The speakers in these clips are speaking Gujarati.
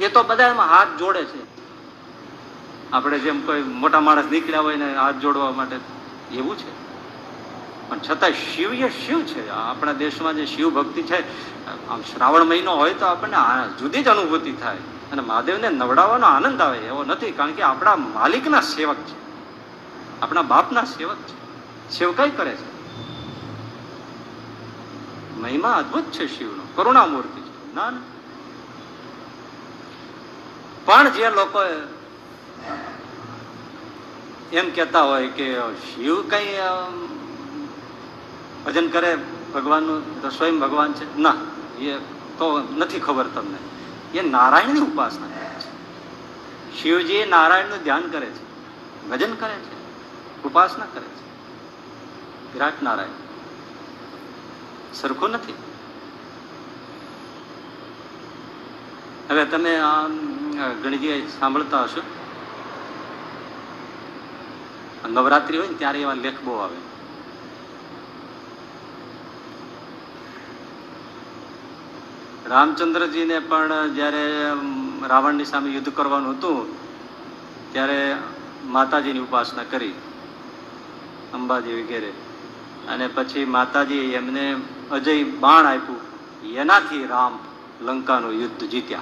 એ તો બધા એમાં હાથ જોડે છે. આપણે જેમ કોઈ મોટા માણસ નીકળ્યા હોય ને હાથ જોડવા માટે, એવું છે. પણ છતાં શિવ એ શિવ છે. આપણા દેશમાં જે શિવ ભક્તિ છે, આમ શ્રાવણ મહિનો હોય તો આપણને જુદી જ અનુભૂતિ થાય. અને મહાદેવને નવડાવવાનો આનંદ આવે એવો નથી, કારણ કે આપણા માલિકના સેવક છે. આપણા બાપના સેવક છે. સેવકાઈ કરે છે? મહિમા અદભુત છે શિવનો. કરુણામૂર્તિ છે. ના ના. પણ જે લોકો એમ કહેતા હોય કે શિવ કઈ ભજન કરે, ભગવાનનું તો સ્વયં ભગવાન છે? ના, એ તો નથી ખબર તમને. એ નારાયણની ઉપાસના કરે છે. શિવજી નારાયણનું ધ્યાન કરે છે. ભજન કરે છે. ઉપાસના કરે છે. વિરાટ નારાયણ. સરખું નથી. હવે તમે આમ ઘણી જગ્યાએ સાંભળતા હશો. નવરાત્રી હોય ને ત્યારે એવા લેખ બહુ આવે. રામચંદ્રજીને પણ જ્યારે રાવણની સામે યુદ્ધ કરવાનું હતું, ત્યારે માતાજીની ઉપાસના કરી, અંબાજી વગેરે. અને પછી માતાજી એમને અજય બાણ આપ્યું. એનાથી રામ લંકાનું યુદ્ધ જીત્યા.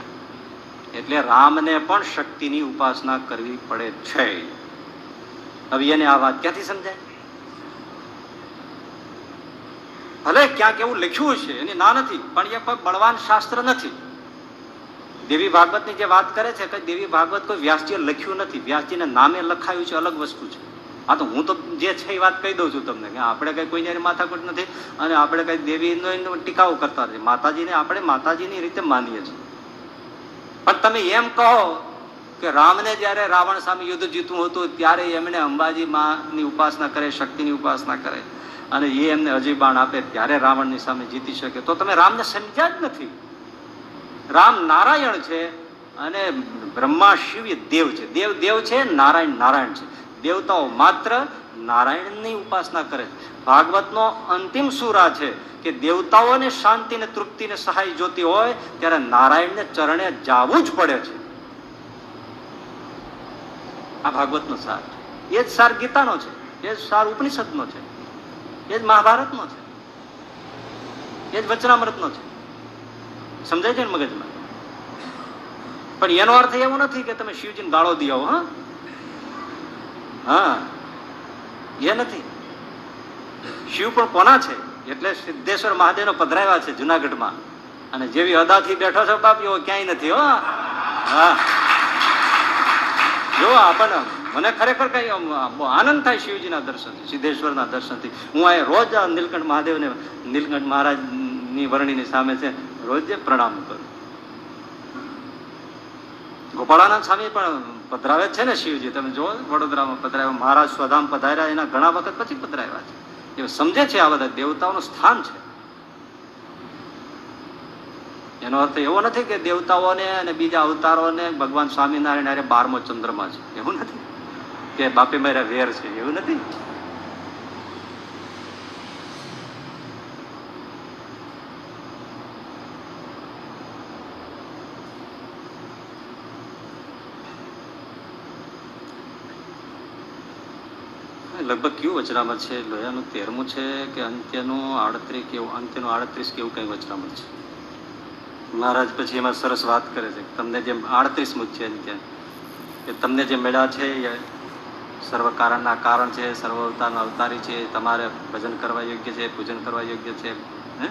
એટલે રામને પણ શક્તિની ઉપાસના કરવી પડે છે. હવે એને આ વાત ક્યાંથી સમજાય? ભલે ક્યાંક એવું લખ્યું છે, એની ના નથી, પણ એ કોઈ બળવાન શાસ્ત્ર નથી. દેવી ભાગવતની જે વાત કરે છે કે દેવી ભાગવત કોઈ વ્યાસજીએ લખ્યું નથી, વ્યાસજીને નામે લખાયું છે, અલગ વસ્તુ છે. હા તો હું તો જે છે એ વાત કહી દઉં છું તમને, કે આપણે કઈ કોઈને માથાકૂટ નથી અને આપણે કઈ દેવીનો ટીકાઓ કરતા નથી. માતાજીને આપણે માતાજીની રીતે માનીએ છીએ. પણ તમે એમ કહો કે રામને જ્યારે રાવણ સામે યુદ્ધ જીતવું હતું, ત્યારે એમણે અંબાજી માની ઉપાસના કરે, શક્તિની ઉપાસના કરે અને એ એમને અજય બાણ આપે ત્યારે રાવણની સામે જીતી શકે. તો તમે રામને સમજ્યા જ નથી. રામ નારાયણ છે અને બ્રહ્મા શિવ દેવ છે. દેવ દેવ છે, નારાયણ નારાયણ છે. દેવતાઓ માત્ર નારાયણની ઉપાસના કરે. ભાગવતનો અંતિમ સુરા છે કે દેવતાઓને શાંતિ ને તૃપ્તિ ને સહાય જોતી હોય ત્યારે નારાયણને ચરણે જાવું જ પડે છે. આ ભાગવતનો સાર એ જ સાર ગીતાનો છે. એ જ સાર ઉપનિષદનો છે. એ જ મહાભારતનો છે. એ જ વચનામૃતનો છે. સમજાય છે ને મગજમાં? પણ એનો અર્થ એવો નથી કે તમે શિવજીને ગાળો દો હા? હા. એ નથી. શિવ પણ કોના છે? એટલે સિદ્ધેશ્વર મહાદેવનો પધરાવ્યા છે જુનાગઢમાં. અને જેવી અદાથી બેઠો છો બાપ, એવો ક્યાંય નથી, હો. હા. જો આપણને મને ખરેખર કઈ આનંદ થાય શિવજીના દર્શનથી સિદ્ધેશ્વરના દર્શનથી હું આ રોજ આ નીલકંઠ મહાદેવને, નીલકંઠ મહારાજની વરણીની સામે છે, રોજ પ્રણામ કરું. ગોપાળાનંદ સ્વામી પણ પધરાવે જ છે ને શિવજી? તમે જુઓ, વડોદરામાં પધરાવ્યા, મહારાજ સ્વધામ પધાર્યા, એના ઘણા વખત પછી પધરાવ્યા છે. એ સમજે છે આ બધા દેવતાઓનું સ્થાન છે. એનો અર્થ એવો નથી કે દેવતાઓને અને બીજા અવતારોને ભગવાન સ્વામિનારાયણ અરે બારમો ચંદ્રમાં છે. એવું નથી. કે બાપે મારા વેર છે. એવું નથી. લગભગ કયું વચરામત છે લોયાનું તેરમું છે કે અંત્યનું આડત્રીસ કેવું અંત્યનું આડત્રીસ કેવું કંઈ વચરામત છે મહારાજ પછી એમાં સરસ વાત કરે છે તમને જે આડત્રીસ મુખ છે ત્યાં, કે તમને જે મેળા છે એ સર્વ કારણના કારણ છે, સર્વ અવતારના અવતારી છે, તમારે ભજન કરવા યોગ્ય છે, પૂજન કરવા યોગ્ય છે, હે?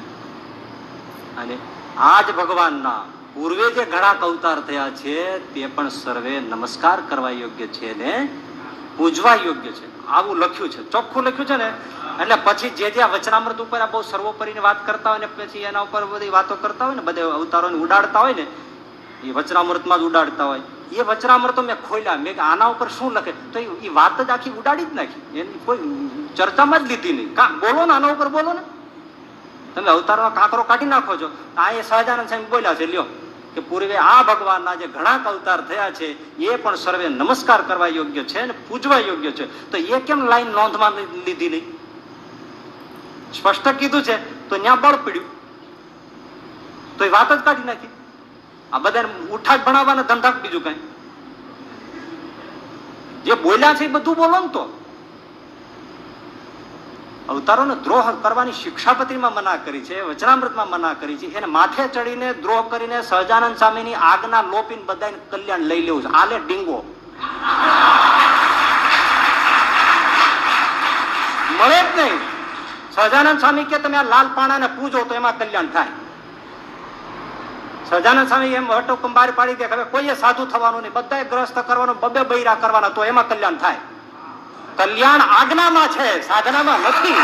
અને આ જ ભગવાનના પૂર્વે જે ઘણા અવતાર થયા છે તે પણ સર્વે નમસ્કાર કરવા યોગ્ય છે ને પૂજવા યોગ્ય છે. આવું લખ્યું છે. ચોખ્ખું લખ્યું છે ને? એટલે પછી જે જે વચનામૃત ઉપર આ બહુ સર્વોપરીની વાત કરતા હોય ને, પછી એના ઉપર બધી વાતો કરતા હોય ને, બધા અવતારોને ઉડાડતા હોય ને, એ વચનામૃતમાં જ ઉડાડતા હોય. એ વચનામૃતો મેં ખોલ્યા. મેં આના ઉપર શું લખે? તો એ- વાત જ આખી ઉડાડી જ નાખી. એની કોઈ ચર્ચામાં જ લીધી નહીં. કા, બોલો ને, આના ઉપર બોલો ને. તમે અવતારમાં કાંકરો કાઢી નાખો છો. આ એ સહજાનંદ સાહેબ બોલ્યા છે, લ્યો. કે પૂર્વે આ ભગવાનના જે ઘણા અવતાર થયા છે, એ પણ સર્વે નમસ્કાર કરવા યોગ્ય છે અને પૂજવા યોગ્ય છે. તો એ કેમ લાઈન નોંધમાં લીધી નહીં? સ્પષ્ટ કીધું છે, તો ત્યાં બળ પીડ્યું. તો એ વાત જ કાઢી નાખી. આ બધાને ઉઠા જ ભણાવવાના ધંધા બીજું કઈ. જે બોલ્યા છે એ બધું બોલો ને તો. અવતારોને દ્રોહ કરવાની શિક્ષાપત્રીમાં મના કરી છે, વચનામૃતમાં મના કરી છે. એને માથે ચડીને દ્રોહ કરીને સહજાનંદ સ્વામીની આગના લોપીને બધાને કલ્યાણ લઈ લેવું છે. આલે ડીંગો. મળે જ નહીં. સહજાનંદ સ્વામી કે તમે આ લાલ પાણાને પૂજો તો એમાં કલ્યાણ થાય. સહજાનંદ સ્વામી એમ હટો કુંભાર પાડી દે હવે કોઈએ સાધુ થવાનું નહીં. બધાએ ગ્રસ્ત કરવાનું, બબે બૈરા કરવાના તો એમાં કલ્યાણ થાય. કલ્યાણ આજ્ઞામાં છે સાધનામાં નથી.